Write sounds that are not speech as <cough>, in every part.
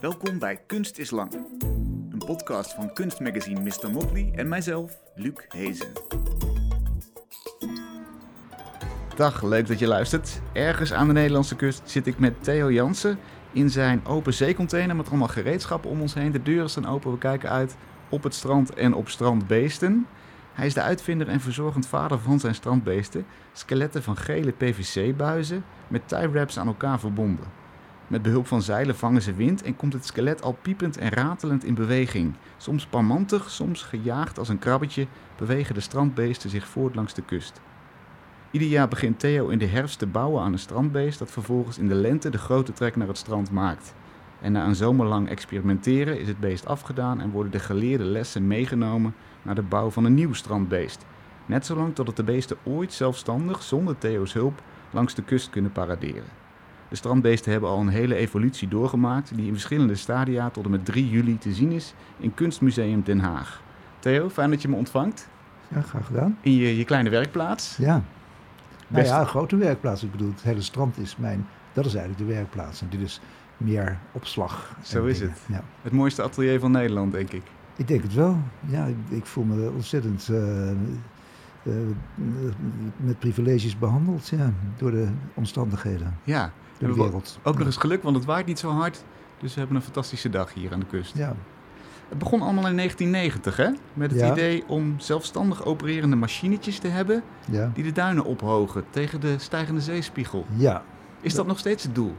Welkom bij Kunst is Lang. Een podcast van kunstmagazine Mr. Motley en mijzelf, Luc Hezen. Dag, leuk dat je luistert. Ergens aan de Nederlandse kust zit ik met Theo Jansen in zijn open zeecontainer met allemaal gereedschappen om ons heen. De deuren staan open, we kijken uit op het strand en op strandbeesten. Hij is de uitvinder en verzorgend vader van zijn strandbeesten, skeletten van gele PVC-buizen met tie wraps aan elkaar verbonden. Met behulp van zeilen vangen ze wind en komt het skelet al piepend en ratelend in beweging. Soms parmantig, soms gejaagd als een krabbetje, bewegen de strandbeesten zich voort langs de kust. Ieder jaar begint Theo in de herfst te bouwen aan een strandbeest dat vervolgens in de lente de grote trek naar het strand maakt. En na een zomerlang experimenteren is het beest afgedaan en worden de geleerde lessen meegenomen naar de bouw van een nieuw strandbeest. Net zolang totdat de beesten ooit zelfstandig, zonder Theo's hulp, langs de kust kunnen paraderen. De strandbeesten hebben al een hele evolutie doorgemaakt, die in verschillende stadia tot en met 3 juli te zien is in Kunstmuseum Den Haag. Theo, fijn dat je me ontvangt. Ja, graag gedaan. In je, je kleine werkplaats. Ja. Nou ja, grote werkplaats. Ik bedoel, het hele strand is mijn... Dat is eigenlijk de werkplaats. En dit is meer opslag. Zo is dingen. het. Ja. Het mooiste atelier van Nederland, denk ik. Ik denk het wel. Ja, ik, ik voel me ontzettend eh, eh, met privileges behandeld. Ja, door de omstandigheden. Ja, Door de wereld. ook nog eens geluk, want het waait niet zo hard. Dus we hebben een fantastische dag hier aan de kust. Ja, Het begon allemaal in 1990, hè? Met het Ja. idee om zelfstandig opererende machinetjes te hebben ja, die de duinen ophogen tegen de stijgende zeespiegel. ja. Is dat nog steeds het doel?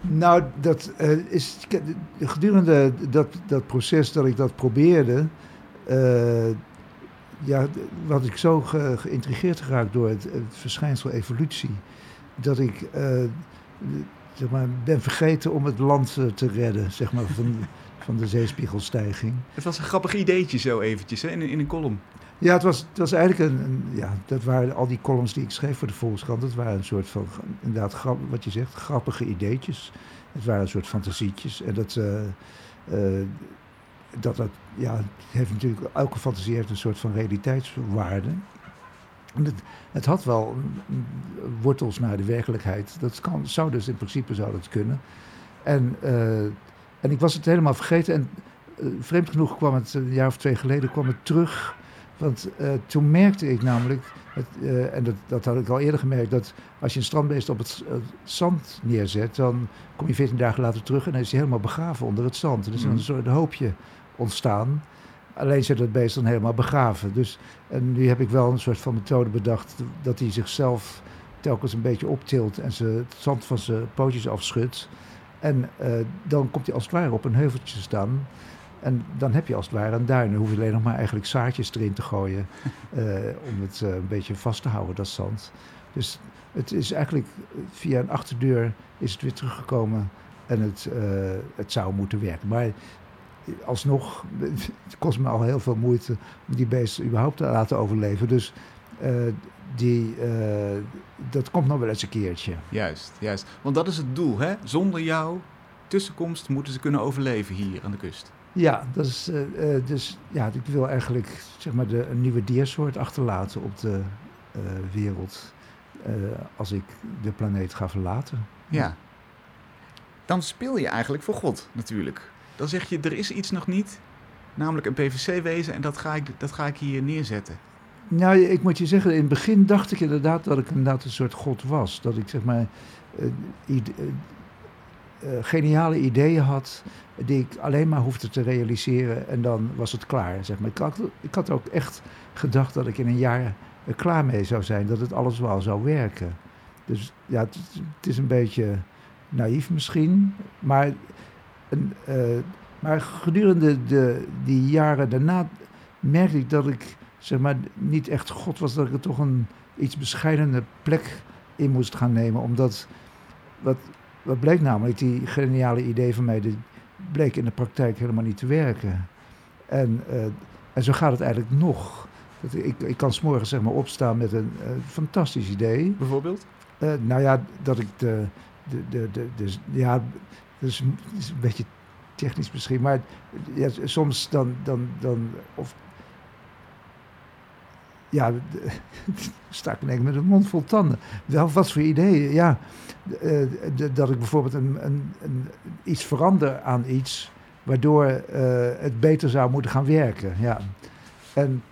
Nou, dat eh, is gedurende dat, dat proces dat ik dat probeerde, eh, ja, was ik zo ge- geïntrigeerd geraakt door het, het verschijnsel evolutie, dat ik eh, zeg maar, ben vergeten om het land eh, te redden, zeg maar, van, <laughs> van de zeespiegelstijging. Het was een grappig ideetje zo eventjes, hè? In, in een column. Ja, het was, het was eigenlijk een, een- ja, dat waren al die columns die ik schreef voor de Volkskrant. Dat waren een soort van, inderdaad, grap, wat je zegt, grappige ideetjes. Het waren een soort fantasietjes. En dat, eh, dat, dat, ja, heeft natuurlijk, elke fantasie heeft een soort van realiteitswaarde. En het, het had wel mm, wortels naar de werkelijkheid. Dat kan, zou dus in principe zou dat kunnen. En, eh, en ik was het helemaal vergeten. En eh, vreemd genoeg kwam het een jaar of twee geleden kwam het terug. Want eh, toen merkte ik namelijk, het, en dat, dat had ik al eerder gemerkt, dat als je een strandbeest op het, zand neerzet, dan kom je 14 dagen later terug en dan is hij helemaal begraven onder het zand. Er is dan Mhm. een soort hoopje ontstaan. Alleen zit het beest dan helemaal begraven. Dus en nu heb ik wel een soort van methode bedacht dat hij zichzelf telkens een beetje optilt en ze het zand van zijn pootjes afschudt. En eh, dan komt hij als het ware op een heuveltje staan. En dan heb je als het ware een duin. Dan hoef je alleen nog maar eigenlijk zaadjes erin te gooien. <laughs> eh, om het eh, een beetje vast te houden, dat zand. Dus het is eigenlijk via een achterdeur is het weer teruggekomen. En het, het zou moeten werken. Maar alsnog, het kost me al heel veel moeite om die beesten überhaupt te laten overleven. Dus eh, die, eh, dat komt nog wel eens een keertje. Juist, juist. Want dat is het doel, hè? Zonder jouw tussenkomst moeten ze kunnen overleven hier aan de kust. Ja, dat is, eh, dus ja, ik wil eigenlijk zeg maar de, een nieuwe diersoort achterlaten op de wereld als ik de planeet ga verlaten. Ja. Dan speel je eigenlijk voor God, natuurlijk. Dan zeg je, er is iets nog niet, namelijk een PVC-wezen en dat ga, ik, dat ga ik hier neerzetten. Nou, ik moet je zeggen, in het begin dacht ik inderdaad dat ik inderdaad een soort god was. Dat ik zeg maar eh, geniale ideeën had die ik alleen maar hoefde te realiseren en dan was het klaar. Zeg maar. ik, had, ik had ook echt gedacht dat ik in een jaar er klaar mee zou zijn, dat het alles wel zou werken. Dus ja, het is een beetje naïef misschien, maar, eh, maar gedurende de, die jaren daarna merkte ik dat ik zeg maar, niet echt God was, dat ik er toch een iets bescheidene plek in moest gaan nemen. Omdat, wat, wat bleek namelijk, die geniale idee van mij, die bleek in de praktijk helemaal niet te werken. En, eh, en zo gaat het eigenlijk nog. Dat ik, ik kan s'morgens zeg maar opstaan met een eh, fantastisch idee. Bijvoorbeeld? Nou ja, dat ik de, de, de, de, de- ja, dus is een beetje technisch misschien, maar ja, soms dan, dan, dan of ja, <laughs> sta ik met een mond vol tanden. Wel, wat voor ideeën? Ja, eh, dat ik bijvoorbeeld een, een, een, iets verander aan iets, waardoor eh, het beter zou moeten gaan werken. Ja. En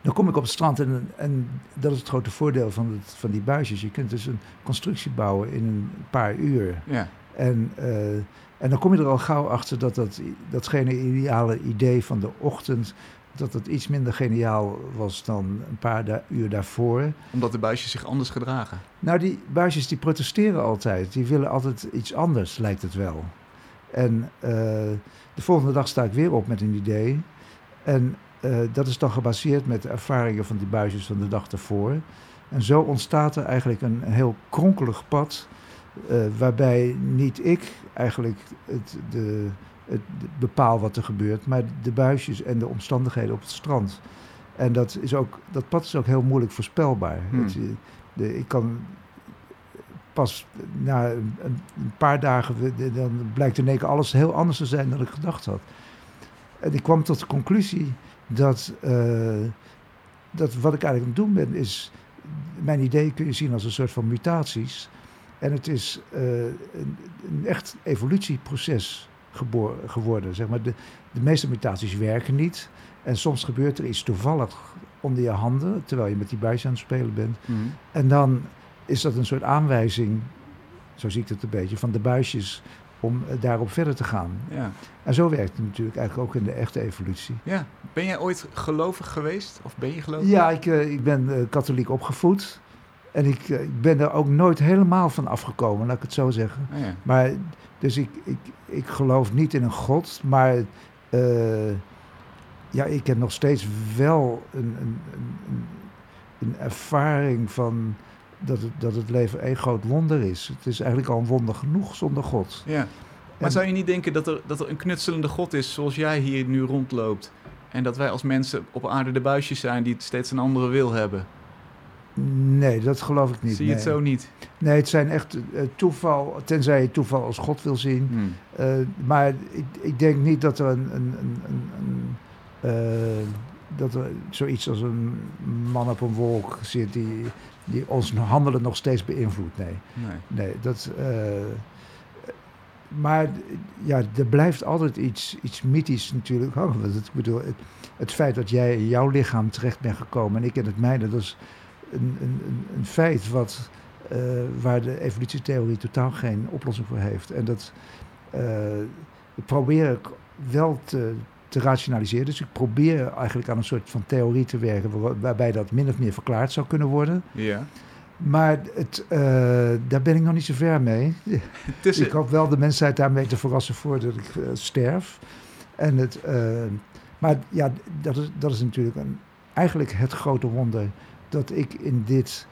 dan kom ik op het strand en, en dat is het grote voordeel van, het, van die buisjes. Je kunt dus een constructie bouwen in een paar uur. Ja. En, uh, en dan kom je er al gauw achter dat, dat datgene ideale idee van de ochtend dat het iets minder geniaal was dan een paar da uur daarvoor. Omdat de buisjes zich anders gedragen? Nou, die buisjes die protesteren altijd. Die willen altijd iets anders, lijkt het wel. En uh, de volgende dag sta ik weer op met een idee. En uh, dat is dan gebaseerd met de ervaringen van die buisjes van de dag daarvoor. En zo ontstaat er eigenlijk een heel kronkelig pad... Uh, waarbij niet ik eigenlijk het, de, het bepaal wat er gebeurt, maar de buisjes en de omstandigheden op het strand. En dat, is ook, dat pad is ook heel moeilijk voorspelbaar. Hmm. Het, de, ik kan pas na een, een paar dagen, dan blijkt in één keer alles heel anders te zijn dan ik gedacht had. En ik kwam tot de conclusie dat, uh, dat wat ik eigenlijk aan het doen ben, is. Mijn idee kun je zien als een soort van mutaties. En het is uh, een, een echt evolutieproces geworden. Zeg maar. de, de meeste mutaties werken niet. En soms gebeurt er iets toevallig onder je handen, terwijl je met die buis aan het spelen bent. Mm. En dan is dat een soort aanwijzing, zo zie ik het een beetje, van de buisjes om daarop verder te gaan. Ja. En zo werkt het natuurlijk eigenlijk ook in de echte evolutie. Ja. Ben jij ooit gelovig geweest? Of ben je gelovig? Ja, ik, uh, ik ben katholiek opgevoed. En ik, uh, ik, ben er ook nooit helemaal van afgekomen, laat ik het zo zeggen. Oh ja. Maar dus ik, ik, ik geloof niet in een God, maar uh, ja, ik heb nog steeds wel een, een, een, een ervaring van dat het, dat het leven één groot wonder is. Het is eigenlijk al een wonder genoeg zonder God. Ja. Maar en, zou je niet denken dat er, dat er een knutselende God is zoals jij hier nu rondloopt? En dat wij als mensen op aarde de buisjes zijn die steeds een andere wil hebben? Nee, dat geloof ik niet. Zie je nee. het zo niet? Nee, het zijn echt uh, toeval, tenzij je toeval als God wil zien. Hmm. Uh, maar ik, ik, denk niet dat er een, een, een, een uh, dat er zoiets als een man op een wolk zit die, die ons handelen nog steeds beïnvloedt. Nee, nee. nee dat. maar ja, er blijft altijd iets, iets mythisch natuurlijk hangen. Ik bedoel, het, het feit dat jij in jouw lichaam terecht bent gekomen en ik in het mijne, dat is een, een, een feit wat, uh, waar de evolutietheorie totaal geen oplossing voor heeft. En dat uh, probeer ik wel te, te, rationaliseren. Dus ik probeer eigenlijk aan een soort van theorie te werken waar, waarbij dat min of meer verklaard zou kunnen worden. Ja. Maar het, uh, daar ben ik nog niet zo ver mee. <laughs> Tussen... Ik hoop wel de mensheid daarmee te verrassen voordat ik sterf. En het, maar ja, dat is, dat is natuurlijk een, eigenlijk het grote wonder dat ik in dit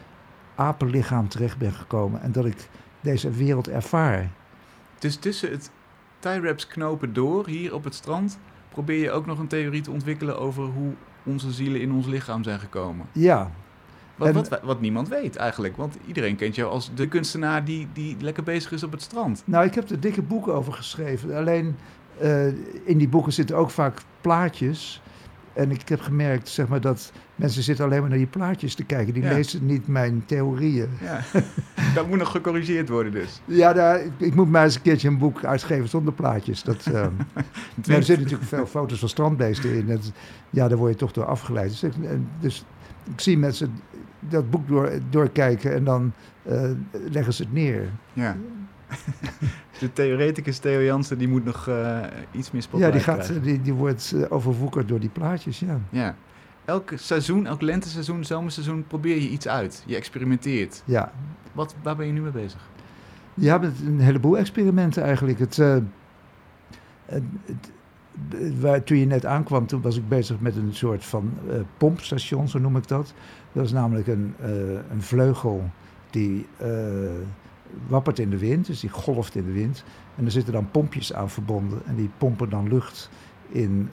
apenlichaam terecht ben gekomen en dat ik deze wereld ervaar. Dus tussen het tie-wraps knopen door, hier op het strand, probeer je ook nog een theorie te ontwikkelen over hoe onze zielen in ons lichaam zijn gekomen. Ja. Wat, en, wat, wat, niemand weet eigenlijk, want iedereen kent jou als de kunstenaar die, die lekker bezig is op het strand. Nou, ik heb er dikke boeken over geschreven. Alleen uh, in die boeken zitten ook vaak plaatjes. En ik heb gemerkt zeg maar, dat mensen zitten alleen maar naar die plaatjes te kijken. Die Ja. lezen niet mijn theorieën. Ja. <laughs> dat moet nog gecorrigeerd worden dus. Ja, daar, ik, ik moet maar eens een keertje een boek uitgeven zonder plaatjes. Dat, <laughs> ehm, er zitten natuurlijk veel foto's van strandbeesten in. Dat, ja, daar word je toch door afgeleid. Dus ik, dus ik zie mensen dat boek door, doorkijken en dan eh, leggen ze het neer. Ja. <laughs> De theoreticus Theo Jansen die moet nog uh, iets meer Ja, spotlight die, gaat, krijgen. die, die wordt uh, overwoekerd door die plaatjes, ja. Ja. Elk seizoen, elk lenteseizoen, zomerseizoen probeer je iets uit. Je experimenteert. Ja, Wat, waar ben je nu mee bezig? ja met een heleboel experimenten eigenlijk. Het, uh, het, het, waar, toen je net aankwam, toen was ik bezig met een soort van pompstation, zo noem ik dat. Dat is namelijk een, een vleugel die wappert in de wind, dus die golft in de wind. En er zitten dan pompjes aan verbonden en die pompen dan lucht in,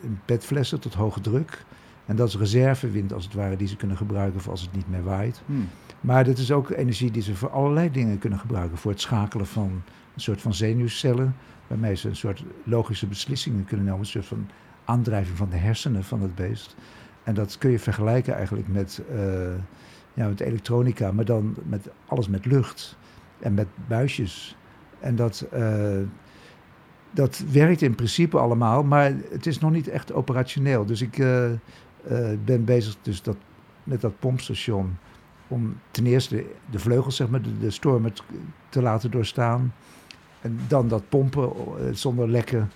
in petflessen tot hoge druk. En dat is reservewind als het ware die ze kunnen gebruiken voor als het niet meer waait. Hmm. Maar dat is ook energie die ze voor allerlei dingen kunnen gebruiken. Voor het schakelen van een soort van zenuwcellen, waarmee ze een soort logische beslissingen kunnen nemen. Een soort van aandrijving van de hersenen van het beest. En dat kun je vergelijken eigenlijk met, uh, ja, met elektronica, maar dan met alles met lucht en met buisjes. En dat, uh, dat werkt in principe allemaal, maar het is nog niet echt operationeel. Dus ik uh, ben bezig dus dat, met dat pompstation om ten eerste de vleugels, zeg maar, de, de stormen te laten doorstaan. En dan dat pompen zonder lekken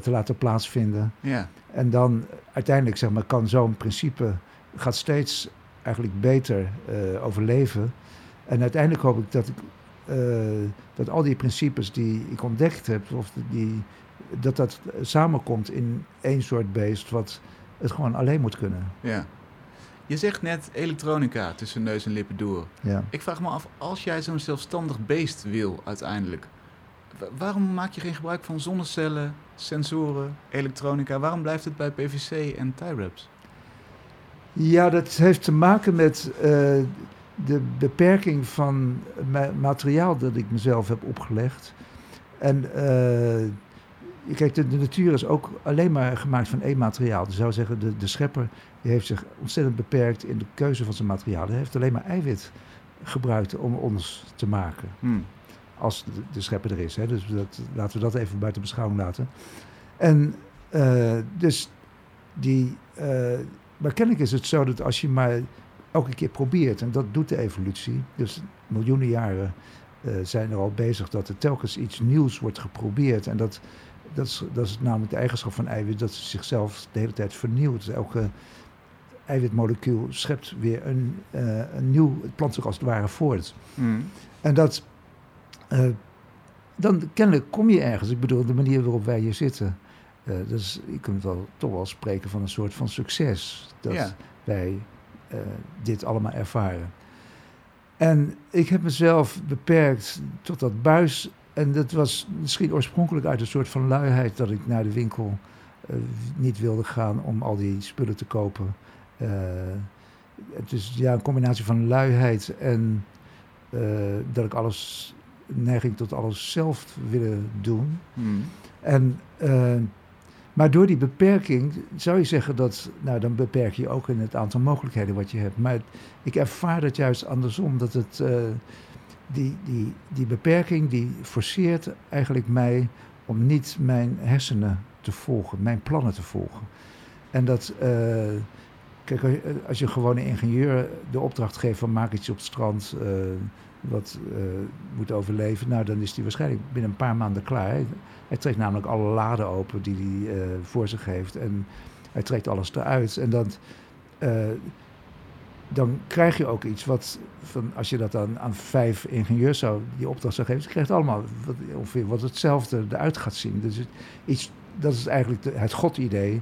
te laten plaatsvinden. Ja. En dan uiteindelijk zeg maar, kan zo'n principe gaat steeds eigenlijk beter uh, overleven. En uiteindelijk hoop ik dat, ik, uh, dat al die principes die ik ontdekt heb, of die, dat dat samenkomt in één soort beest wat het gewoon alleen moet kunnen. Ja. Je zegt net elektronica tussen neus en lippen door. Ja. Ik vraag me af, als jij zo'n zelfstandig beest wil uiteindelijk, waarom maak je geen gebruik van zonnecellen, sensoren, elektronica? Waarom blijft het bij PVC en tie wraps? Ja, dat heeft te maken met uh, de beperking van materiaal dat ik mezelf heb opgelegd. En uh, kijk, de, de, natuur is ook alleen maar gemaakt van één materiaal. Dus zou zeggen, de, de schepper die heeft zich ontzettend beperkt in de keuze van zijn materiaal. Hij heeft alleen maar eiwit gebruikt om ons te maken. Hmm als de, de schepper er is. Hè. Dus dat, laten we dat even buiten beschouwing laten. En uh, dus die. Uh, maar kennelijk is het zo dat als je maar elke keer probeert, en dat doet de evolutie, dus miljoenen jaren uh, zijn er al bezig dat er telkens iets nieuws wordt geprobeerd. En dat, dat, is, dat is namelijk de eigenschap van eiwit, dat ze zichzelf de hele tijd vernieuwt. Dus elke eiwitmolecuul schept weer een, een nieuw, het plant zich als het ware voort. Mm. En dat uh, dan kennelijk kom je ergens. Ik bedoel, de manier waarop wij hier zitten. Uh, dus je kunt wel toch wel spreken van een soort van succes. Dat ja. wij uh, dit allemaal ervaren. En ik heb mezelf beperkt tot dat buis. En dat was misschien oorspronkelijk uit een soort van luiheid dat ik naar de winkel niet wilde gaan om al die spullen te kopen. het is ja, een combinatie van luiheid en dat ik alles neiging tot alles zelf willen doen. Hmm. En, uh, maar door die beperking zou je zeggen dat, nou dan beperk je ook in het aantal mogelijkheden wat je hebt. Maar ik ervaar het juist andersom, dat het, uh, die, die, die beperking die forceert eigenlijk mij om niet mijn hersenen te volgen, mijn plannen te volgen. En dat, uh, kijk, als je gewoon een ingenieur de opdracht geeft van maak iets op het strand, wat uh, moet overleven, nou dan is hij waarschijnlijk binnen een paar maanden klaar. Hij, trekt namelijk alle laden open die hij uh, voor zich heeft en hij trekt alles eruit. En dan, uh, dan krijg je ook iets wat, van, als je dat dan aan vijf ingenieurs zou, die opdracht zou geven, je krijgt allemaal wat, ongeveer wat hetzelfde eruit gaat zien. Dus iets, dat is eigenlijk het godidee.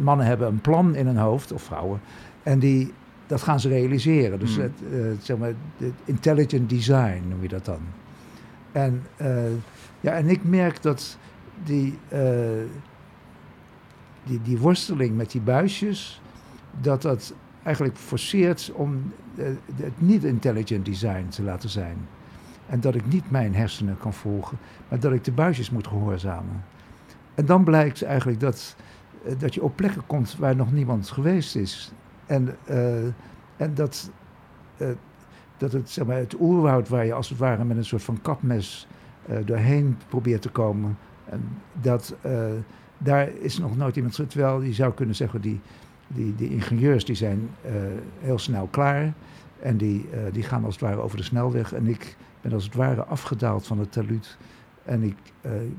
Mannen hebben een plan in hun hoofd, of vrouwen, en die dat gaan ze realiseren. Dus Hmm. het, uh, zeg maar, het intelligent design noem je dat dan. En, uh, ja, en ik merk dat die, uh, die, die worsteling met die buisjes, dat dat eigenlijk forceert om het niet intelligent design te laten zijn. En dat ik niet mijn hersenen kan volgen, maar dat ik de buisjes moet gehoorzamen. En dan blijkt eigenlijk dat, dat je op plekken komt waar nog niemand geweest is. En, uh, en dat, uh, dat het, zeg maar, het oerwoud waar je als het ware met een soort van kapmes uh, doorheen probeert te komen, en dat, daar is nog nooit iemand. Terwijl je zou kunnen zeggen, die, die, die ingenieurs die zijn heel snel klaar. En die, die gaan als het ware over de snelweg. En ik ben als het ware afgedaald van het taluut. En ik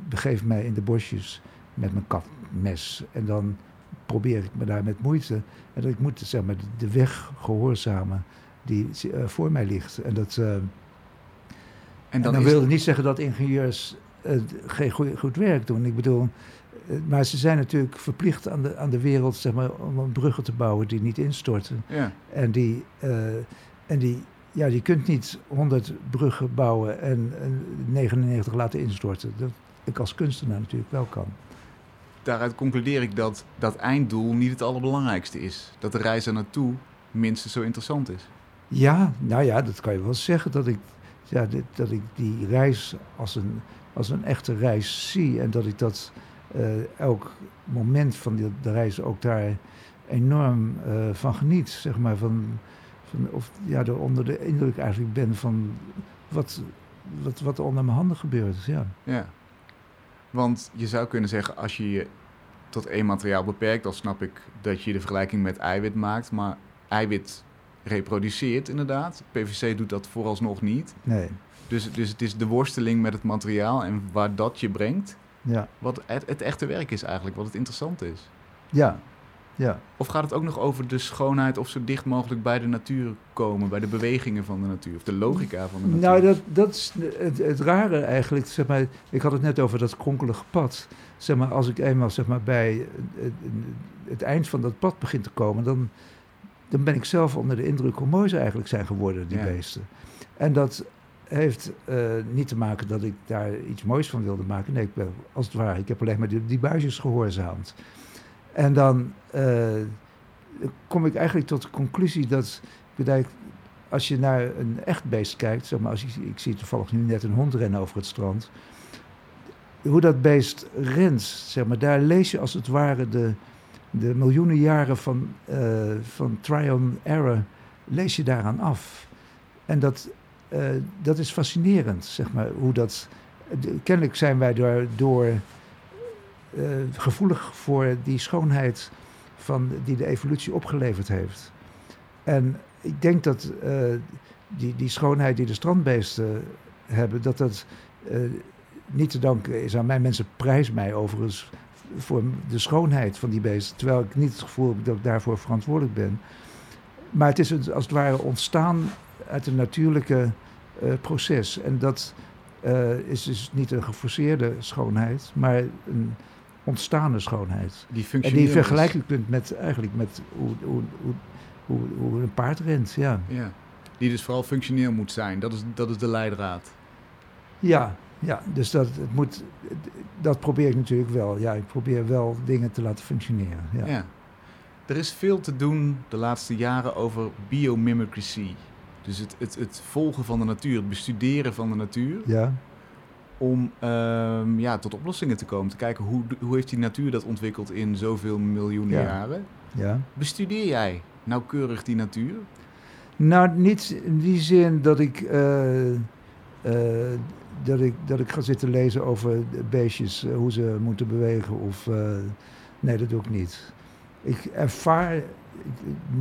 begeef mij in de bosjes met mijn kapmes. En dan probeer ik me daar met moeite. En dat ik moet zeg maar, de weg gehoorzamen die uh, voor mij ligt. En dat. Uh, en dan, en dan wil het niet zeggen dat ingenieurs uh, geen goed, goed, werk doen. Ik bedoel, maar ze zijn natuurlijk verplicht aan de, aan de wereld zeg maar, om bruggen te bouwen die niet instorten. Ja. En die. en die ja, je kunt niet 100 bruggen bouwen en, en 99 laten instorten. Dat ik als kunstenaar natuurlijk wel kan daaruit concludeer ik dat dat einddoel niet het allerbelangrijkste is. Dat de reis er naartoe minstens zo interessant is. Ja, nou ja, dat kan je wel zeggen. Dat ik, ja, dat ik die reis als een, als een echte reis zie. En dat ik dat uh, elk moment van de, de reis ook daar enorm eh, van geniet, zeg maar. Van, van, of ja, er onder de indruk eigenlijk ben van wat, wat, wat er onder mijn handen gebeurt. Ja. Ja. Want je zou kunnen zeggen, als je je tot één materiaal beperkt, dan snap ik dat je de vergelijking met eiwit maakt. Maar eiwit reproduceert inderdaad. PVC doet dat vooralsnog niet. Nee. Dus, dus het is de worsteling met het materiaal en waar dat je brengt. Ja. Wat het, het echte werk is eigenlijk, wat het interessant is. Ja. Ja. Of gaat het ook nog over de schoonheid of zo dicht mogelijk bij de natuur komen, bij de bewegingen van de natuur, of de logica van de natuur? Nou, dat, dat is het, het rare eigenlijk. Zeg maar, ik had het net over dat kronkelige pad. Zeg maar, als ik eenmaal zeg maar, bij het, het eind van dat pad begin te komen, dan, dan ben ik zelf onder de indruk hoe mooi ze eigenlijk zijn geworden, die Ja. beesten. En dat heeft eh, niet te maken dat ik daar iets moois van wilde maken. Nee, ik ben, als het ware, ik heb alleen maar die, die buisjes gehoorzaamd. En dan eh, kom ik eigenlijk tot de conclusie dat, ik als je naar een echt beest kijkt, zeg maar, als je, ik zie toevallig nu net een hond rennen over het strand, hoe dat beest rent, zeg maar, daar lees je als het ware de, de miljoenen jaren van, eh, van trial and error, lees je daaraan af. En dat, eh, dat is fascinerend, zeg maar, hoe dat... kennelijk zijn wij daardoor eh, gevoelig voor die schoonheid van, die de evolutie opgeleverd heeft. En ik denk dat eh, die, die schoonheid die de strandbeesten hebben, dat dat eh, niet te danken is aan mij. Mensen prijzen mij overigens voor de schoonheid van die beesten, terwijl ik niet het gevoel heb dat ik daarvoor verantwoordelijk ben. Maar het is als het ware ontstaan uit een natuurlijke eh, proces. En dat eh, is dus niet een geforceerde schoonheid, maar een ontstaande schoonheid. Die En die vergelijk kunt met eigenlijk met hoe, hoe, hoe, hoe, hoe een paard rent. Ja. Ja. Die dus vooral functioneel moet zijn. Dat is, dat is de leidraad. Ja, ja, dus dat, het moet, dat probeer ik natuurlijk wel. Ja, ik probeer wel dingen te laten functioneren. Ja. Ja. Er is veel te doen de laatste jaren over biomimicry. Dus het, het, het volgen van de natuur, het bestuderen van de natuur. Ja, Om ehm, ja, tot oplossingen te komen. Te kijken hoe, hoe heeft die natuur dat ontwikkeld in zoveel miljoenen Ja. jaren. ja. Bestudeer jij nauwkeurig die natuur? Nou, niet in die zin dat ik, eh, eh, dat ik, dat ik ga zitten lezen over beestjes, eh, hoe ze moeten bewegen. Of, nee, dat doe ik niet. Ik ervaar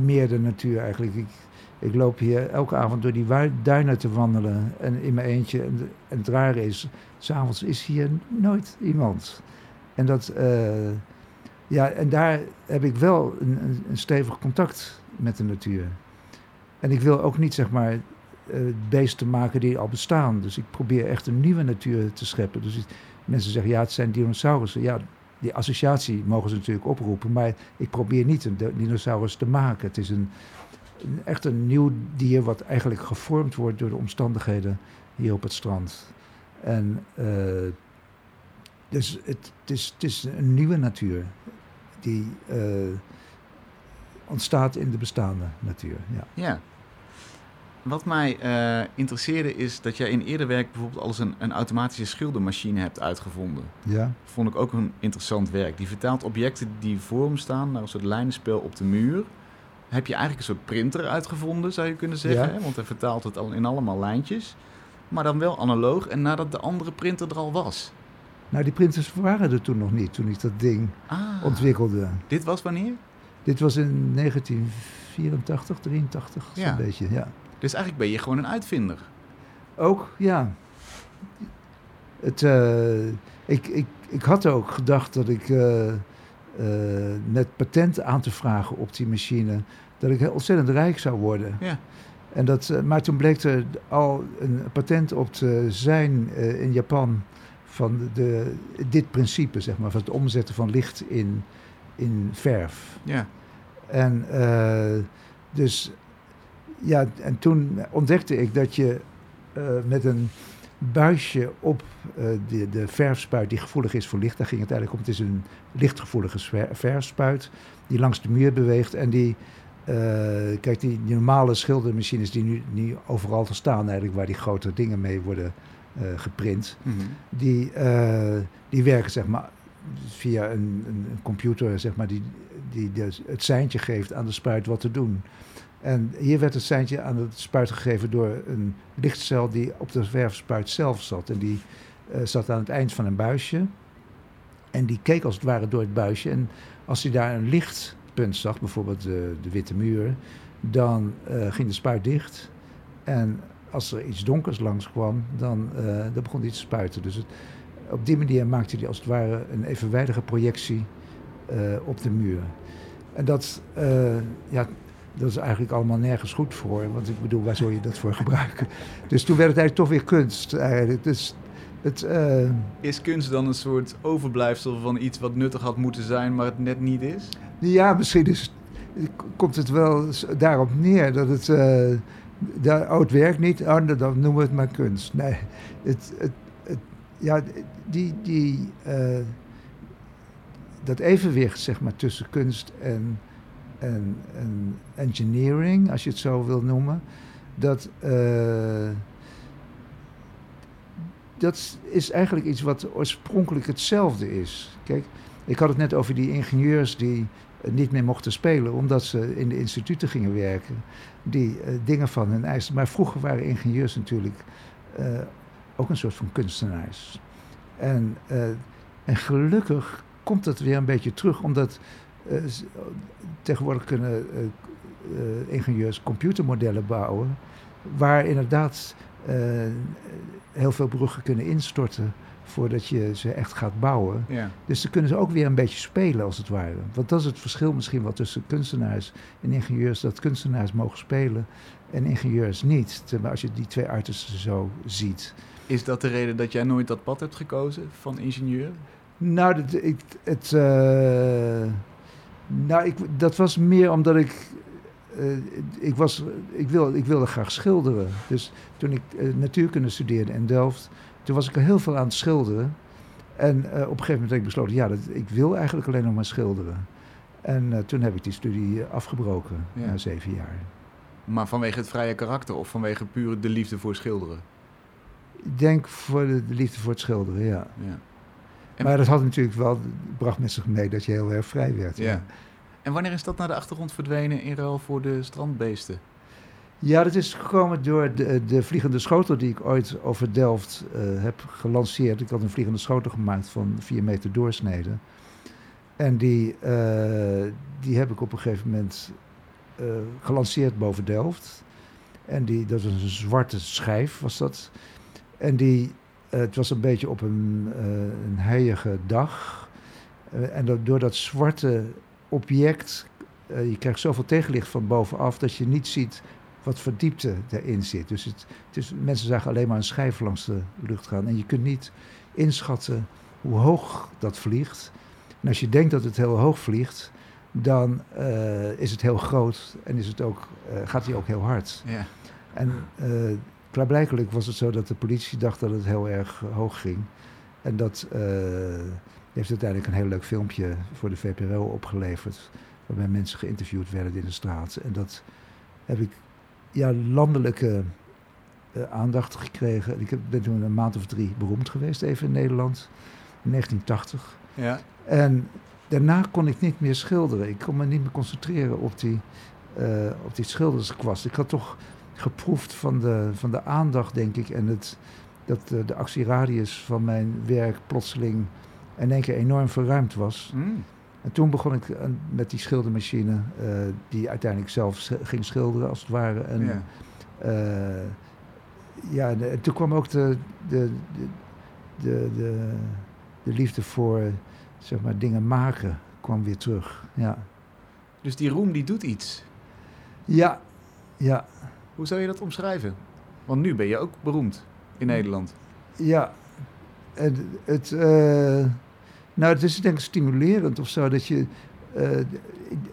meer de natuur eigenlijk. Ik, ik loop hier elke avond door die duinen te wandelen en in mijn eentje. En, het rare is, s'avonds is hier nooit iemand. En, dat, eh, ja, en daar heb ik wel een, stevig contact met de natuur. En ik wil ook niet, zeg maar, eh, beesten maken die al bestaan. Dus ik probeer echt een nieuwe natuur te scheppen. Dus mensen zeggen, ja, het zijn dinosaurussen. Ja, die associatie mogen ze natuurlijk oproepen. Maar ik probeer niet een di- dinosaurus te maken. Het is een, een- echt een nieuw dier wat eigenlijk gevormd wordt door de omstandigheden hier op het strand. En eh, dus het, het, is, het is een nieuwe natuur die eh, ontstaat in de bestaande natuur. Ja. Ja. Wat mij eh, interesseerde is dat jij in eerder werk bijvoorbeeld al eens een, een automatische schildermachine hebt uitgevonden. Ja, Vond ik ook een interessant werk. Die vertaalt objecten die voor hem staan naar een soort lijnenspel op de muur. Heb je eigenlijk een soort printer uitgevonden, zou je kunnen zeggen. Ja. Want hij vertaalt het al in allemaal lijntjes. Maar dan wel analoog en nadat de andere printer er al was. nou die printers waren er toen nog niet, toen ik dat ding Ah, ontwikkelde. dit was wanneer? Dit was in 1984, 83, zo'n Ja. beetje, ja. Dus eigenlijk ben je gewoon een uitvinder. Ook, ja. Het, eh, ik, ik, ik had ook gedacht dat ik eh, met patent aan te vragen op die machine, dat ik ontzettend rijk zou worden. Ja. En dat, eh, maar toen bleek er al een patent op te zijn eh, in Japan van de, dit principe, zeg maar, van het omzetten van licht in, in verf. Ja. En eh, dus ja, en toen ontdekte ik dat je met een buisje op de, de verfspuit die gevoelig is voor licht, daar ging het eigenlijk om. Het is een lichtgevoelige verfspuit die langs de muur beweegt en die eh, kijk, die, die normale schildermachines die nu, overal te staan, eigenlijk waar die grote dingen mee worden eh, geprint, Mhm. die, eh, die werken zeg maar via een, een, computer, zeg maar, die, die dus het seintje geeft aan de spuit wat te doen. En hier werd het seintje aan het spuit gegeven door een lichtcel die op de verfspuit zelf zat. En die uh, zat aan het eind van een buisje. En die keek als het ware door het buisje. En als hij daar een lichtpunt zag, bijvoorbeeld de, de witte muur, dan uh, ging de spuit dicht. En als er iets donkers langs kwam, dan, uh, dan begon hij te spuiten. Dus het, op die manier maakte hij als het ware een evenwijdige projectie uh, op de muur. En dat, ja, dat is eigenlijk allemaal nergens goed voor. Want ik bedoel, waar zou je dat voor <laughs> gebruiken? Dus toen werd het eigenlijk toch weer kunst. Dus het. Is kunst dan een soort overblijfsel van iets wat nuttig had moeten zijn, maar het net niet is? Ja, misschien is, komt het wel daarop neer dat het. Uh, het werkt niet, oh, dan noemen we het maar kunst. Nee, het, het, ja, die, die, uh, dat evenwicht zeg maar, tussen kunst en, en, en engineering, als je het zo wil noemen, dat. Uh, dat is eigenlijk iets wat oorspronkelijk hetzelfde is. Kijk, ik had het net over die ingenieurs die niet meer mochten spelen omdat ze in de instituten gingen werken, die uh, dingen van hun eisen. Maar vroeger waren ingenieurs natuurlijk uh, ook een soort van kunstenaars. En, uh, en gelukkig komt dat weer een beetje terug, omdat tegenwoordig kunnen ingenieurs computermodellen bouwen, waar inderdaad heel veel bruggen kunnen instorten voordat je ze echt gaat bouwen. Ja. Dus dan kunnen ze ook weer een beetje spelen, als het ware. Want dat is het verschil misschien wel tussen kunstenaars en ingenieurs, dat kunstenaars mogen spelen en ingenieurs niet. Maar als je die twee uitersten zo ziet. Is dat de reden dat jij nooit dat pad hebt gekozen van ingenieur? Nou, dat, ik, het, uh, nou ik, dat was meer omdat ik uh, ik, was, ik, wil, ik wilde graag schilderen. Dus toen ik uh, natuurkunde studeerde in Delft, toen was ik er heel veel aan het schilderen. En uh, op een gegeven moment heb ik besloten, ja, dat, ik wil eigenlijk alleen nog maar schilderen. En toen heb ik die studie afgebroken, ja. na zeven jaar. Maar vanwege het vrije karakter of vanwege puur de liefde voor schilderen? Ik denk voor de, liefde voor het schilderen, ja. ja. Maar dat had natuurlijk wel, bracht met zich mee dat je heel erg vrij werd. ja. En wanneer is dat naar de achtergrond verdwenen in ruil voor de strandbeesten? Ja, dat is gekomen door de, de vliegende schotel die ik ooit over Delft uh, heb gelanceerd. Ik had een vliegende schotel gemaakt van 4 meter doorsnede. En die, uh, die heb ik op een gegeven moment uh, gelanceerd boven Delft. En die, dat was een zwarte schijf, was dat. En die, het was een beetje op een, een heilige dag. en door dat zwarte object, je krijgt zoveel tegenlicht van bovenaf dat je niet ziet wat voor diepte erin zit. Dus het, het is, mensen zagen alleen maar een schijf langs de lucht gaan. En je kunt niet inschatten hoe hoog dat vliegt. En als je denkt dat het heel hoog vliegt, dan uh, is het heel groot en is het ook, uh, gaat hij ook heel hard. Ja. En uh, klaarblijkelijk was het zo dat de politie dacht dat het heel erg hoog ging. En dat heeft uiteindelijk een heel leuk filmpje voor de VPRO opgeleverd. Waarbij mensen geïnterviewd werden in de straat. En dat heb ik ja, landelijke uh, aandacht gekregen. Ik ben toen een maand of drie beroemd geweest, even in Nederland. In 1980. Ja. En daarna kon ik niet meer schilderen. Ik kon me niet meer concentreren op die, uh, op die schilderskwast. Ik had toch geproefd van de, van de aandacht, denk ik. En het, dat uh, de actieradius van mijn werk plotseling in één keer enorm verruimd was. Mm. En toen begon ik uh, met die schildermachine, uh, die uiteindelijk zelf ging schilderen als het ware. En, ja. Uh, ja, en toen kwam ook de, de, de, de, de, liefde voor zeg maar, dingen maken kwam weer terug. Ja. Dus die roem die doet iets? Ja, ja. Hoe zou je dat omschrijven? Want nu ben je ook beroemd in Nederland. Ja, het, het uh, nou, het is denk ik stimulerend of zo. Dat je, uh,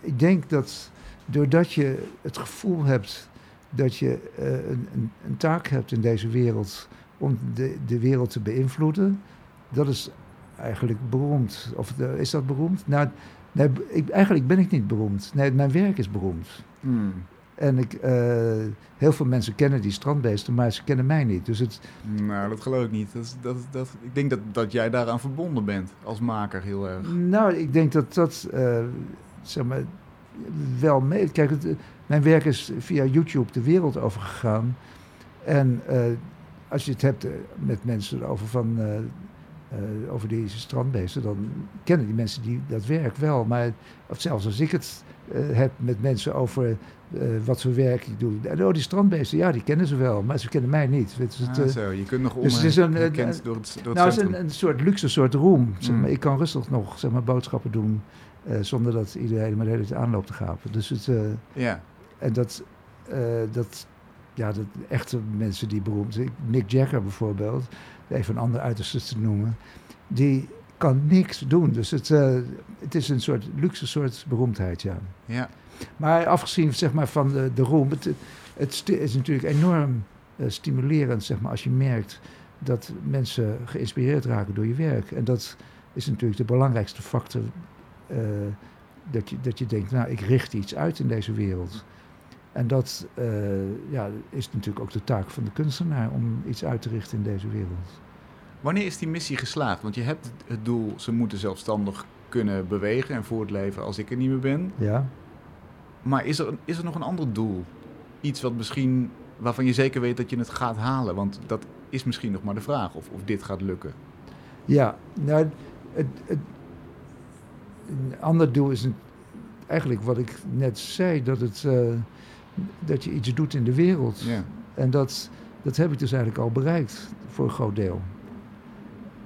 ik, denk dat doordat je het gevoel hebt dat je uh, een, een, taak hebt in deze wereld om de, de wereld te beïnvloeden, dat is eigenlijk beroemd. Of de, is dat beroemd? Nou, nee, ik, eigenlijk ben ik niet beroemd. Nee, mijn werk is beroemd. Hmm. En ik, uh, heel veel mensen kennen die strandbeesten, maar ze kennen mij niet. Dus het... Nou, dat geloof ik niet. Dat, dat, dat, ik denk dat, dat jij daaraan verbonden bent als maker heel erg. Nou, ik denk dat dat... Uh, zeg maar, wel mee. Kijk, het, mijn werk is via YouTube de wereld overgegaan. En als je het hebt met mensen over van uh, over deze strandbeesten, dan kennen die mensen die dat werk wel. Maar zelfs als ik het uh, heb met mensen over uh, wat voor werk ik doe. En oh, die strandbeesten, ja, die kennen ze wel, maar ze kennen mij niet. Het, ah, zo, je kunt nog om dus het is een, door het, door het Nou, het is een, een, soort luxe soort roem. Zeg maar. Mm. Ik kan rustig nog zeg maar, boodschappen doen zonder dat iedereen me de hele tijd aanloopt te gapen. Dus het, ja. En dat, dat, ja, dat echte mensen die beroemd zijn. Nick Jagger bijvoorbeeld even een ander uiterste te noemen, die kan niks doen. Dus het, uh, het is een soort luxe soort beroemdheid, ja. ja. Maar afgezien zeg maar, van de, de roem, het, het is natuurlijk enorm uh, stimulerend zeg maar, als je merkt dat mensen geïnspireerd raken door je werk. En dat is natuurlijk de belangrijkste factor. Uh, dat, je, dat je denkt, nou, ik richt iets uit in deze wereld. En dat ja, is natuurlijk ook de taak van de kunstenaar om iets uit te richten in deze wereld. Wanneer is die missie geslaagd? Want je hebt het doel, ze moeten zelfstandig kunnen bewegen en voortleven als ik er niet meer ben. Ja. Maar is er, is er nog een ander doel? Iets wat misschien, waarvan je zeker weet dat je het gaat halen? Want dat is misschien nog maar de vraag of, of dit gaat lukken. Ja, nou, het, het, een ander doel is eigenlijk wat ik net zei, dat, het, uh, dat je iets doet in de wereld. Ja. En dat, dat heb ik dus eigenlijk al bereikt voor een groot deel.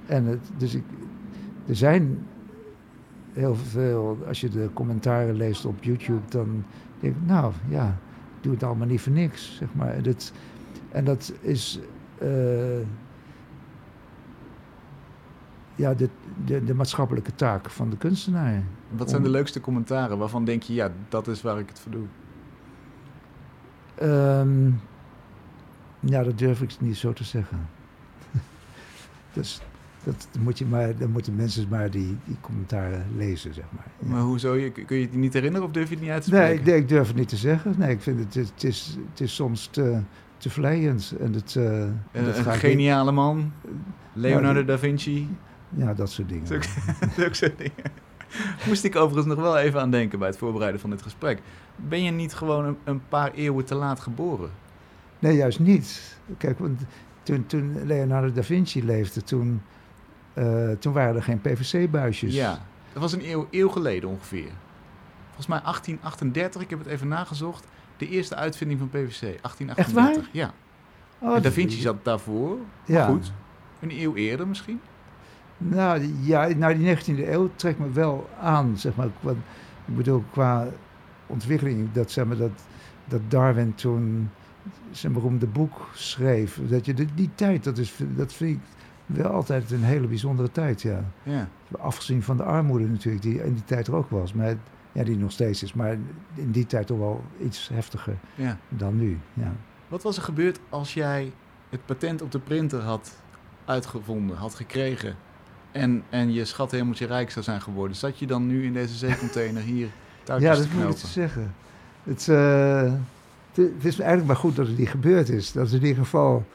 En het, dus ik, er zijn heel veel, als je de commentaren leest op YouTube, dan denk ik, nou ja, doe het allemaal niet voor niks, zeg maar. En dat, en dat is, uh, ja, de, de, de, maatschappelijke taak van de kunstenaar. Wat zijn de leukste commentaren waarvan denk je, ja, dat is waar ik het voor doe? Um, ja, dat durf ik niet zo te zeggen. <laughs> dus dat moet je maar, dan moeten mensen maar die, die commentaren lezen, zeg maar. Ja. Maar hoezo? Je, kun je het niet herinneren of durf je het niet uit te spreken? Nee, ik, ik durf het niet te zeggen. Nee, ik vind het, het, is, het is soms te, te vlijend. En het, uh, een geniale man, Leonardo da Vinci. Ja, dat soort dingen. <laughs> Dat soort dingen. Moest ik overigens nog wel even aan denken bij het voorbereiden van dit gesprek. Ben je niet gewoon een, een paar eeuwen te laat geboren? Nee, juist niet. Kijk, want toen, toen Leonardo da Vinci leefde, toen uh, toen waren er geen PVC-buisjes. Ja, dat was een eeuw, eeuw geleden ongeveer. Volgens mij 1838, ik heb het even nagezocht. De eerste uitvinding van PVC, 1838. Echt waar? Ja. Oh, da Vinci zat daarvoor. Ja. Goed, een eeuw eerder misschien? Nou ja, nou die 19e eeuw trekt me wel aan, zeg maar. Wat, ik bedoel, qua ontwikkeling, dat, zeg maar, dat, dat Darwin toen zijn beroemde boek schreef. Dat je de, die tijd, dat, is, dat vind ik wel altijd een hele bijzondere tijd, ja. ja. Afgezien van de armoede natuurlijk, die in die tijd er ook was. Maar ja, die nog steeds is. Maar in die tijd toch wel iets heftiger ja. dan nu. Ja. Wat was er gebeurd als jij het patent op de printer had uitgevonden, had gekregen... en, en je schat helemaal rijk zou zijn geworden? Zat je dan nu in deze zeecontainer hier <laughs> Ja, dat moet ik te zeggen. Het, uh, het, is eigenlijk maar goed dat het niet gebeurd is. Dat is in ieder geval...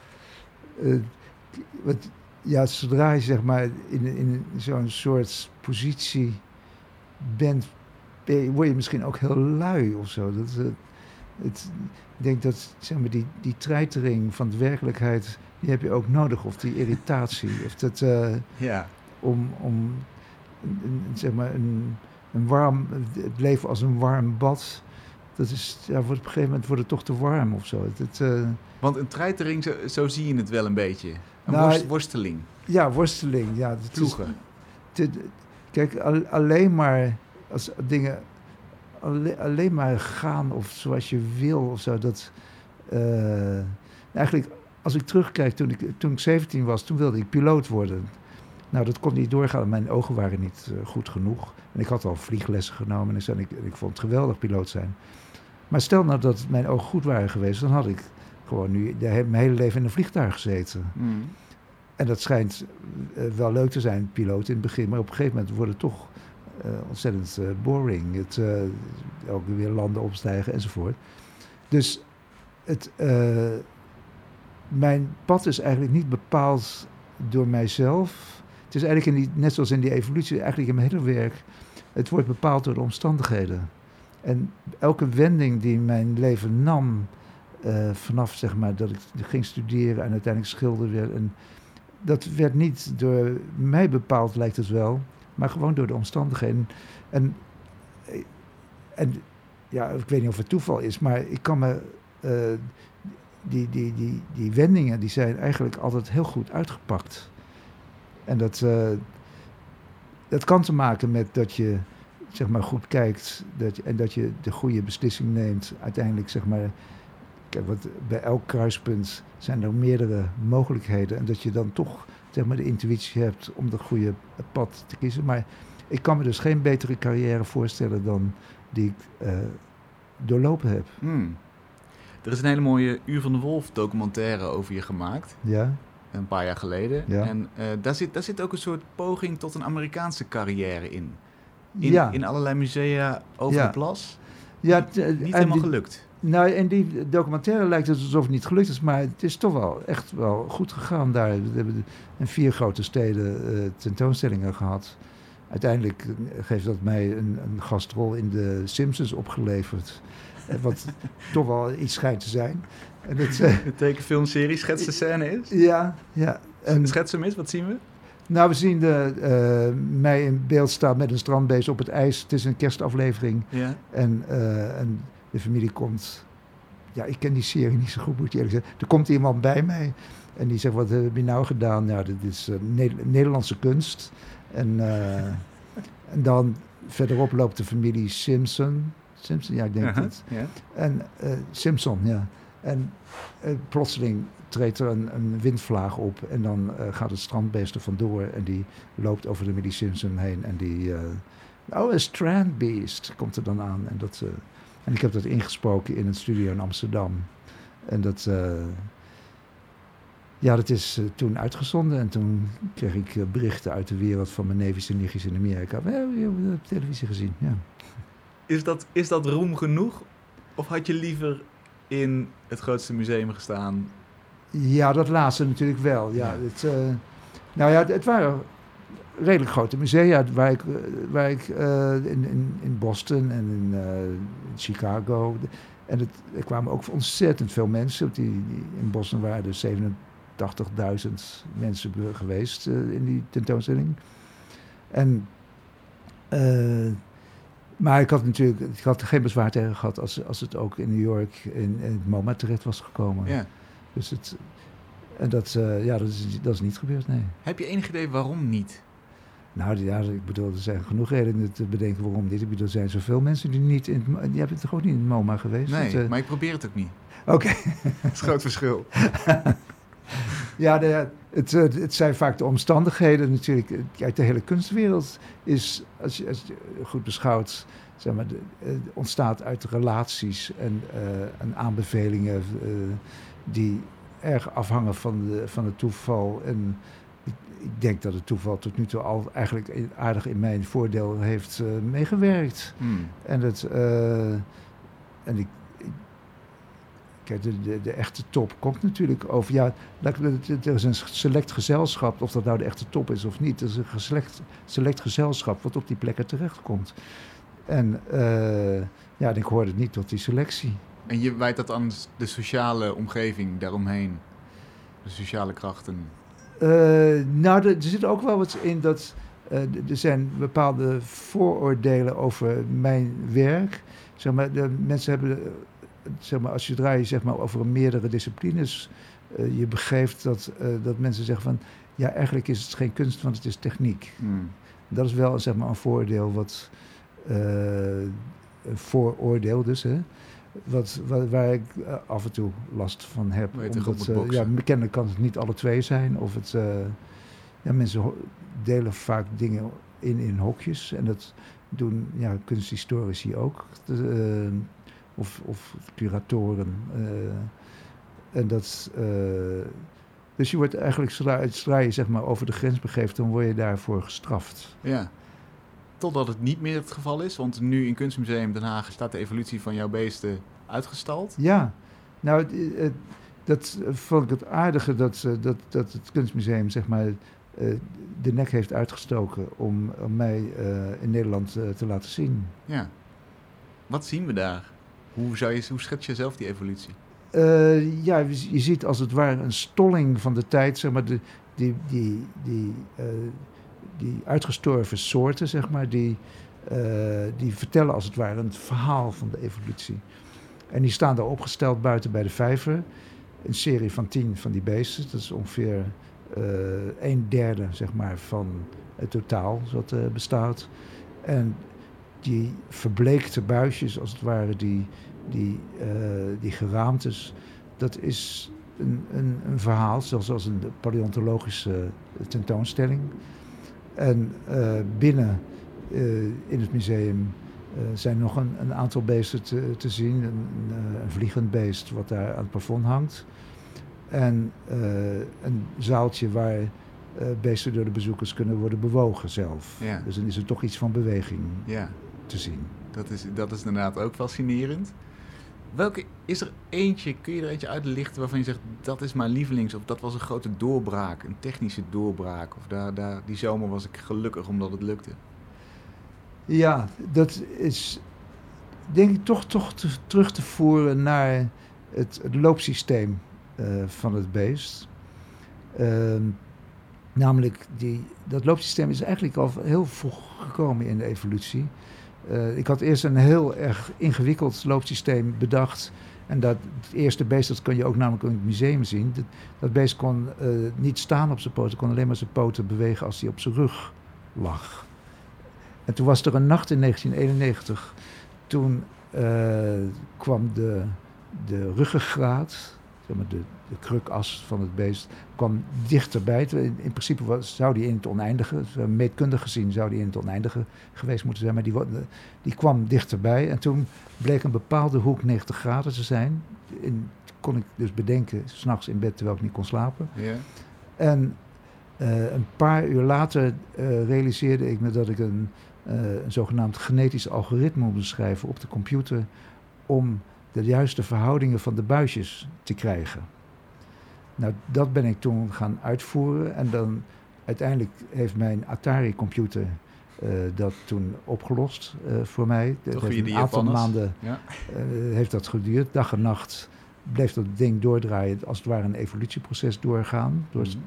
Uh, wat, ja, zodra je zeg maar in, in zo'n soort positie bent, word je misschien ook heel lui of zo. Dat, het, het, ik denk dat zeg maar, die, die treitering van de werkelijkheid, die heb je ook nodig. Of die irritatie. <laughs> of dat, uh, ja. Om, om zeg maar een, een warm, het leven als een warm bad. Dat is, ja, op een gegeven moment wordt het toch te warm of zo. Uh, Want een treitering, zo, zo zie je het wel een beetje. Een nou, worsteling. Ja, worsteling. Ja, Ploegen. Is, kijk, alleen maar als dingen alleen, maar gaan of zoals je wil of zo. Dat, uh, eigenlijk, als ik terugkijk, toen ik, toen ik 17 was, toen wilde ik piloot worden. Nou, dat kon niet doorgaan. Mijn ogen waren niet uh, goed genoeg. En ik had al vlieglessen genomen en ik, ik, vond het geweldig piloot zijn. Maar stel nou dat mijn ogen goed waren geweest, dan had ik gewoon nu de, mijn hele leven in een vliegtuig gezeten. Mm. En dat schijnt uh, wel leuk te zijn, piloot in het begin, maar op een gegeven moment wordt het toch uh, ontzettend uh, boring. Het, ook weer landen opstijgen enzovoort. Dus het, mijn pad is eigenlijk niet bepaald door mijzelf. Het is eigenlijk in die, net zoals in die evolutie, eigenlijk in mijn hele werk het wordt bepaald door de omstandigheden. En elke wending die mijn leven nam, eh, vanaf zeg maar dat ik ging studeren en uiteindelijk schilder werd. En dat werd niet door mij bepaald, lijkt het wel, maar gewoon door de omstandigheden. En, en ja, ik weet niet of het toeval is, maar ik kan me. eh, die, die, die, die wendingen die zijn eigenlijk altijd heel goed uitgepakt. En dat, eh, dat kan te maken met dat je zeg maar, goed kijkt dat en dat je de goede beslissing neemt. Uiteindelijk, zeg maar, wat, bij elk kruispunt zijn er meerdere mogelijkheden. En dat je dan toch zeg maar, de intuïtie hebt om dat goede pad te kiezen. Maar ik kan me dus geen betere carrière voorstellen dan die ik eh, doorlopen heb. Hmm. Er is een hele mooie Uur van de Wolf documentaire over je gemaakt. Ja, Een paar jaar geleden. Ja. En eh, daar, zit, daar zit ook een soort poging tot een Amerikaanse carrière in. In, ja. in allerlei musea over Ja. de plas. Ja eh, Niet en helemaal gelukt. Nou, in die documentaire lijkt het alsof het niet gelukt is, maar het is toch wel echt wel goed gegaan daar. We hebben in vier grote steden eh, tentoonstellingen gehad. Uiteindelijk eh, heeft dat mij een, een gastrol in de Simpsons opgeleverd. Eh, Wat <laughs> toch wel iets schijnt te zijn. En het, eh, <laughs> De tekenfilmserie Schets de scène is. ja, ja. En, Schets hem eens, wat zien we? Nou, we zien de, eh, mij in beeld staan met een strandbeest op het ijs. Het is een kerstaflevering. Ja. En, eh, en de familie komt. Ja, ik ken die serie niet zo goed, moet ik eerlijk zeggen. Er komt iemand bij mij en die zegt: Wat heb je nou gedaan? Nou, dit is eh, Ne- Nederlandse kunst. En, en dan verderop loopt de familie Simpson. Simpson, ja, ik denk Aha, het. ja. En Simpson, ja. En plotseling treedt er een, een windvlaag op en dan eh, gaat het strandbeest er vandoor en die loopt over de Simpson heen en die... eh, oh, een strandbeest komt er dan aan. En, dat, eh, en ik heb dat ingesproken in een studio in Amsterdam. En dat... ja, dat is toen uitgezonden en toen kreeg ik berichten uit de wereld van mijn neefjes en nichtjes in Amerika. We hebben op televisie gezien, ja. Is, dat, is dat roem genoeg? Of had je liever in het grootste museum gestaan? Ja, dat laatste natuurlijk wel. Ja. Het, eh, nou ja, het waren redelijk grote musea waar ik, waar ik eh, in, in, in Boston en in, eh, Chicago. En het, er kwamen ook ontzettend veel mensen. Die, die, in Boston waren er 87.000 mensen geweest in die tentoonstelling. En, maar ik had natuurlijk ik had er geen bezwaar tegen gehad als, als het ook in New York in, in het MoMA terecht was gekomen. Ja. Dus het, en dat, eh, ja, dat, is, dat is niet gebeurd, nee. Heb je enig idee waarom niet? Nou, ja, ik bedoel, er zijn genoeg redenen te bedenken waarom dit. Ik bedoel, er zijn zoveel mensen die niet in het, die hebben toch ook niet in het MoMA geweest? Nee, eh, maar ik probeer het ook niet. Oké. <laughs> Dat is groot verschil. <laughs> Ja, de, het, eh, het zijn vaak de omstandigheden natuurlijk. Kijk, de hele kunstwereld is, als je, als je goed beschouwt, zeg maar, de, ontstaat uit relaties en, en aanbevelingen die erg afhangen van, de, van het toeval. En ik, ik denk dat het toeval tot nu toe al eigenlijk aardig in mijn voordeel heeft eh, meegewerkt. Hmm. En, het, eh, en ik, kijk, de, de, de echte top komt natuurlijk over. Ja, er is een select gezelschap, of dat nou de echte top is of niet. Er is een select, select gezelschap wat op die plekken terechtkomt. En eh, ja, en ik hoorde het niet tot die selectie. En je wijt dat aan de sociale omgeving daaromheen. De sociale krachten. Eh, nou, er, zit ook wel wat in dat. eh, er zijn bepaalde vooroordelen over mijn werk. Zeg maar, de mensen hebben. Zeg maar, als je draait zeg maar, over meerdere disciplines. eh, je begeeft dat, dat mensen zeggen van. Ja, eigenlijk is het geen kunst, want het is techniek. Hmm. Dat is wel zeg maar, een voordeel wat. een vooroordeel dus, hè. Wat, wa- waar ik eh, af en toe last van heb. Omdat, eh, ja, kennelijk kan het niet alle twee zijn. Of het, eh, ja, mensen delen vaak dingen in, in hokjes. En dat doen ja, kunsthistorici ook. De, of, of curatoren. en dat... dus je wordt eigenlijk, zodra, zodra je zeg maar, over de grens begeeft, dan word je daarvoor gestraft. Ja. Totdat het niet meer het geval is. Want nu in Kunstmuseum Den Haag staat de evolutie van jouw beesten uitgestald. Ja, nou, dat vond ik het aardige dat, eh, dat, dat het kunstmuseum zeg maar de nek heeft uitgestoken om, om mij in Nederland te laten zien. Ja. Wat zien we daar? Hoe, zou je, hoe schets je zelf die evolutie? ja, je ziet als het ware een stolling van de tijd, zeg maar, de, die, die, die, die uitgestorven soorten, zeg maar, die, die vertellen als het ware een verhaal van de evolutie. En die staan daar opgesteld buiten bij de vijver. Een serie van tien van die beesten. Dat is ongeveer uh, een derde zeg maar, van het totaal wat uh, bestaat. En die verbleekte buisjes, als het ware, die, die, die geraamtes, dat is een, een, een verhaal, zoals als een paleontologische tentoonstelling. En binnen in het museum eh, zijn nog een, een, aantal beesten te, te zien. Een, een, eh, vliegend beest wat daar aan het plafond hangt. En een zaaltje waar uh, beesten door de bezoekers kunnen worden bewogen zelf. Ja. Dus dan is er toch iets van beweging ja. te zien. Dat is, dat is inderdaad ook fascinerend. Welke is er eentje, kun je er eentje uitlichten waarvan je zegt dat is mijn lievelings of dat was een grote doorbraak, een technische doorbraak of daar, daar, die zomer was ik gelukkig omdat het lukte? Ja, dat is denk ik toch, toch terug te voeren naar het, loopsysteem uh, van het beest. Uh, namelijk, die, dat loopsysteem is eigenlijk al heel vroeg gekomen in de evolutie. Uh, ik had eerst een heel erg ingewikkeld loopsysteem bedacht. En dat eerste beest, dat kun je ook namelijk in het museum zien. Dat, beest kon uh, niet staan op zijn poten, kon alleen maar zijn poten bewegen als hij op zijn rug lag. En toen was er een nacht in 1991. Toen uh, kwam de, de ruggengraat, zeg maar de, de krukas van het beest, kwam dichterbij. In, in principe was, zou die in het oneindige, meetkundig gezien zou die in het oneindige geweest moeten zijn, maar die, die kwam dichterbij. En toen bleek een bepaalde hoek 90 graden te zijn. In, kon ik dus bedenken, s'nachts in bed terwijl ik niet kon slapen. Ja. En uh, een paar uur later uh, realiseerde ik me dat ik een uh, een zogenaamd genetisch algoritme beschrijven op de computer om de juiste verhoudingen van de buisjes te krijgen. Nou, dat ben ik toen gaan uitvoeren en dan uiteindelijk heeft mijn Atari-computer uh, dat toen opgelost uh, voor mij. Dat heeft een aantal maanden ja. heeft dat geduurd. Dag en nacht bleef dat ding doordraaien, als het ware een evolutieproces doorgaan. Door... Mm -hmm.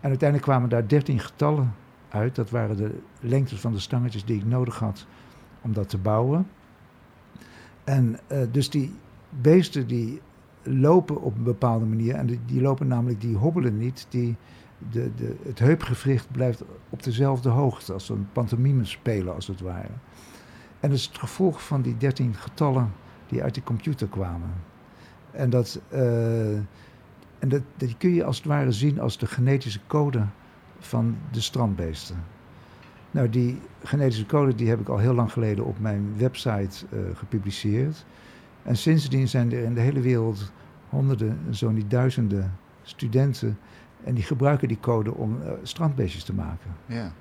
En uiteindelijk kwamen daar dertien getallen uit. Dat waren de lengtes van de stangetjes die ik nodig had om dat te bouwen. En uh, dus die beesten die lopen op een bepaalde manier. En die, die lopen namelijk, die hobbelen niet. Die, de, de, het heupgewricht blijft op dezelfde hoogte als een pantomime spelen, als het ware. En dat is het gevolg van die dertien getallen die uit de computer kwamen. En dat, uh, en dat, dat kun je als het ware zien als de genetische code van de strandbeesten. Nou, die genetische code die heb ik al heel lang geleden op mijn website uh, gepubliceerd. En sindsdien zijn er in de hele wereld honderden, zo niet duizenden studenten. En die gebruiken die code om uh, strandbeestjes te maken. Ja.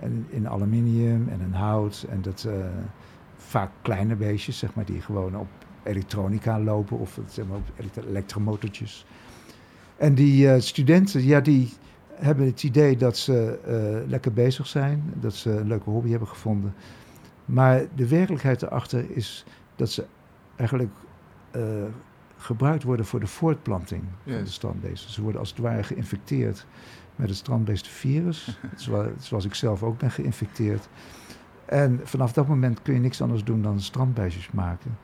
En in aluminium en in hout. En dat uh, vaak kleine beestjes, zeg maar, die gewoon op elektronica lopen of zeg maar, op elektromotortjes. En die studenten, ja, die hebben het idee dat ze uh, lekker bezig zijn, dat ze een leuke hobby hebben gevonden. Maar de werkelijkheid erachter is dat ze eigenlijk uh, gebruikt worden voor de voortplanting van de strandbeesten. Ze worden als het ware geïnfecteerd met het strandbeestenvirus, <laughs> zoals, zoals ik zelf ook ben geïnfecteerd. En vanaf dat moment kun je niks anders doen dan strandbeestjes maken.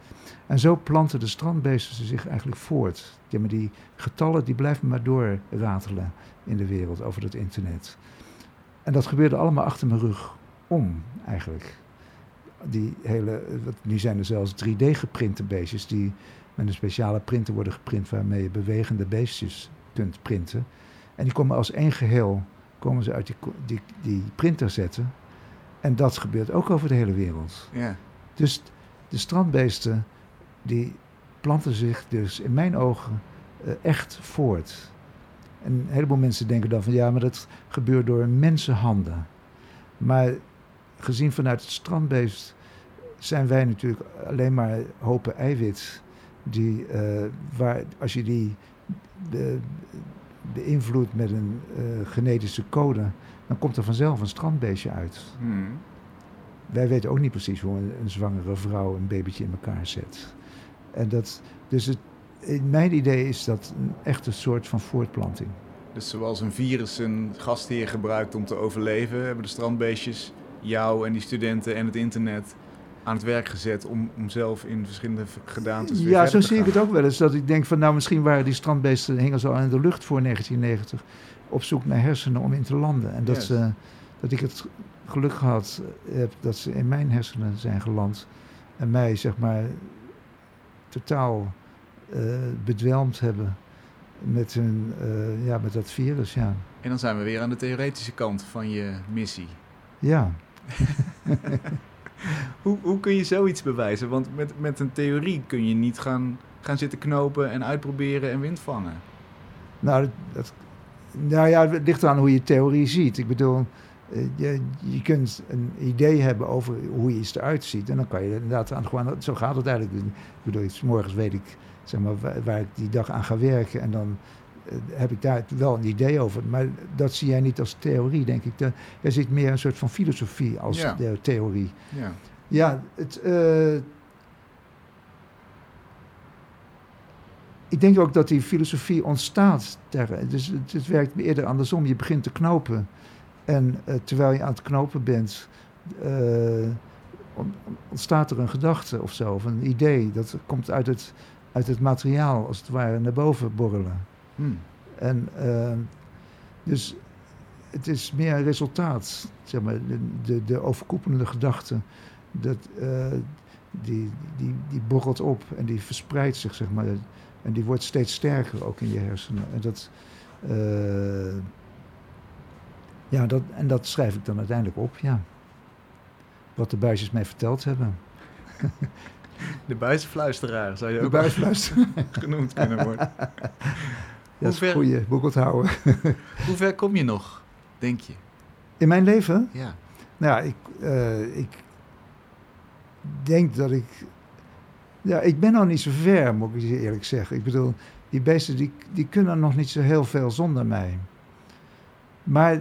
En zo planten de strandbeesten zich eigenlijk voort. Maar die getallen die blijven maar doorratelen in de wereld over het internet. En dat gebeurde allemaal achter mijn rug om, eigenlijk. Die hele, nu zijn er zelfs 3D-geprinte beestjes die met een speciale printer worden geprint waarmee je bewegende beestjes kunt printen. En die komen als één geheel komen ze uit die, die printer zetten. En dat gebeurt ook over de hele wereld. Ja. Dus de strandbeesten die planten zich dus in mijn ogen uh, echt voort. En een heleboel mensen denken dan van ja, maar dat gebeurt door mensenhanden. Maar gezien vanuit het strandbeest zijn wij natuurlijk alleen maar hopen eiwit. Die, uh, waar, als je die de, beïnvloed met een eh, genetische code, dan komt er vanzelf een strandbeestje uit. Hmm. Wij weten ook niet precies hoe een, een zwangere vrouw een babytje in elkaar zet. En dat, dus het, in mijn idee is dat een echte soort van voortplanting. Dus zoals een virus een gastheer gebruikt om te overleven, hebben de strandbeestjes jou en die studenten en het internet aan het werk gezet om, om zelf in verschillende gedaantes weer Ja, zo zie ik het ook wel eens. Dat ik denk van nou misschien waren die strandbeesten hingen ze al in de lucht voor 1990 op zoek naar hersenen om in te landen. En dat, Yes. ze, dat ik het geluk gehad heb dat ze in mijn hersenen zijn geland en mij zeg maar totaal eh, bedwelmd hebben met, hun, eh, ja, met dat virus. Ja. En dan zijn we weer aan de theoretische kant van je missie. ja. <laughs> <laughs> Hoe, hoe kun je zoiets bewijzen? Want met, met een theorie kun je niet gaan, gaan zitten knopen en uitproberen en wind vangen. Nou, dat, nou ja, het ligt aan hoe je theorie ziet. Ik bedoel, eh, je, je kunt een idee hebben over hoe iets eruit ziet. En dan kan je inderdaad aan gewoon, zo gaat het eigenlijk. Ik bedoel, 's morgens weet ik zeg maar, waar, ik die dag aan ga werken. En dan heb ik daar wel een idee over. Maar dat zie jij niet als theorie, denk ik. Jij ziet meer een soort van filosofie als Ja. de theorie. Ja. Ja, het, eh, ik denk ook dat die filosofie ontstaat. Ter, dus het, het werkt eerder andersom. Je begint te knopen. En eh, terwijl je aan het knopen bent, eh, on- ontstaat er een gedachte of zo, of een idee. Dat komt uit het, uit het materiaal, als het ware, naar boven borrelen. Hm. En eh, dus het is meer een resultaat, zeg maar, de, de, de overkoepelende gedachte, dat, eh, die, die, die borrelt op en die verspreidt zich, zeg maar. En die wordt steeds sterker ook in je hersenen. En dat, eh, ja, dat, en dat schrijf ik dan uiteindelijk op, ja. Wat de buisjes mij verteld hebben. De buisfluisteraar zou je De ook buisluister. <laughs> genoemd kunnen worden. <laughs> Dat is een goeie, boek onthouden. <laughs> Hoe ver kom je nog, denk je? In mijn leven? Ja. Nou ja, ik, eh, ik denk dat ik... Ja, ik ben nog niet zo ver, moet ik je eerlijk zeggen. Ik bedoel, die beesten die, die kunnen nog niet zo heel veel zonder mij. Maar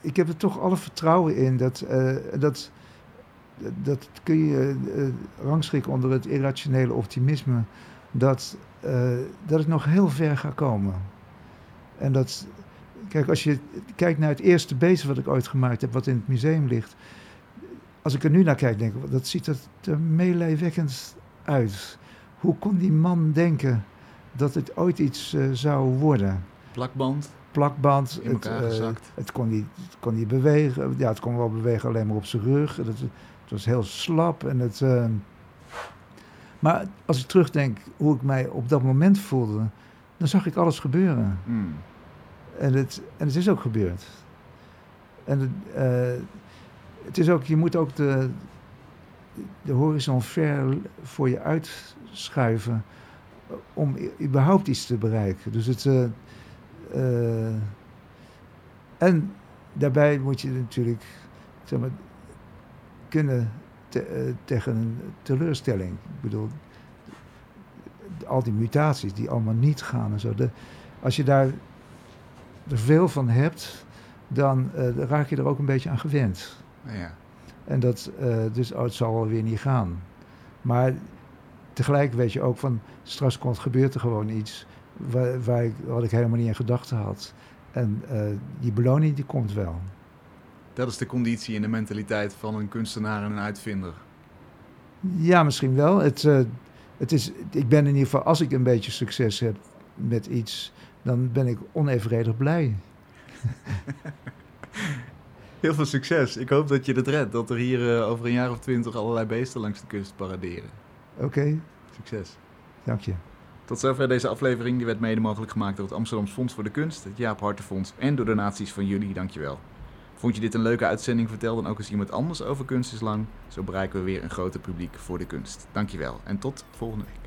ik heb er toch alle vertrouwen in dat... eh, dat dat kun je eh, rangschikken onder het irrationele optimisme. Dat, eh, dat ik nog heel ver ga komen. En dat, kijk, als je kijkt naar het eerste beest wat ik ooit gemaakt heb, wat in het museum ligt. Als ik er nu naar kijk, denk ik, dat ziet er meelijwekkend uit. Hoe kon die man denken dat het ooit iets eh, zou worden? Plakband Plakband, het, eh, het kon niet, het kon niet bewegen. Ja, het kon wel bewegen alleen maar op zijn rug. Het, het was heel slap. En het, maar als ik terugdenk hoe ik mij op dat moment voelde, dan zag ik alles gebeuren. Hm. En het, en het is ook gebeurd. En het, eh, het is ook, je moet ook de, de horizon ver voor je uitschuiven om überhaupt iets te bereiken. Dus het. eh, eh, en daarbij moet je natuurlijk zeg maar, kunnen te- eh, tegen een teleurstelling. Ik bedoel, al die mutaties die allemaal niet gaan en zo. De, als je daar er veel van hebt, dan eh, dan raak je er ook een beetje aan gewend. Ja. En dat, eh, dus oh, het zal wel weer niet gaan. Maar tegelijk weet je ook van, straks komt, gebeurt er gewoon iets waar, waar ik, wat ik helemaal niet in gedachten had. En die beloning die komt wel. Dat is de conditie en de mentaliteit van een kunstenaar en een uitvinder. Ja, misschien wel. Het, eh, het is, ik ben in ieder geval, als ik een beetje succes heb met iets, dan ben ik onevenredig blij. <laughs> Heel veel succes. Ik hoop dat je het redt. Dat er hier eh, over een jaar of twintig allerlei beesten langs de kust paraderen. Oké, Succes. dank je. Tot zover deze aflevering. Die werd mede mogelijk gemaakt door het Amsterdams Fonds voor de Kunst, het Jaap Hartenfonds en door donaties van jullie. Dankjewel. Vond je dit een leuke uitzending? Vertel dan ook eens iemand anders over Kunst is Lang. Zo bereiken we weer een groter publiek voor de kunst. Dankjewel en tot volgende week.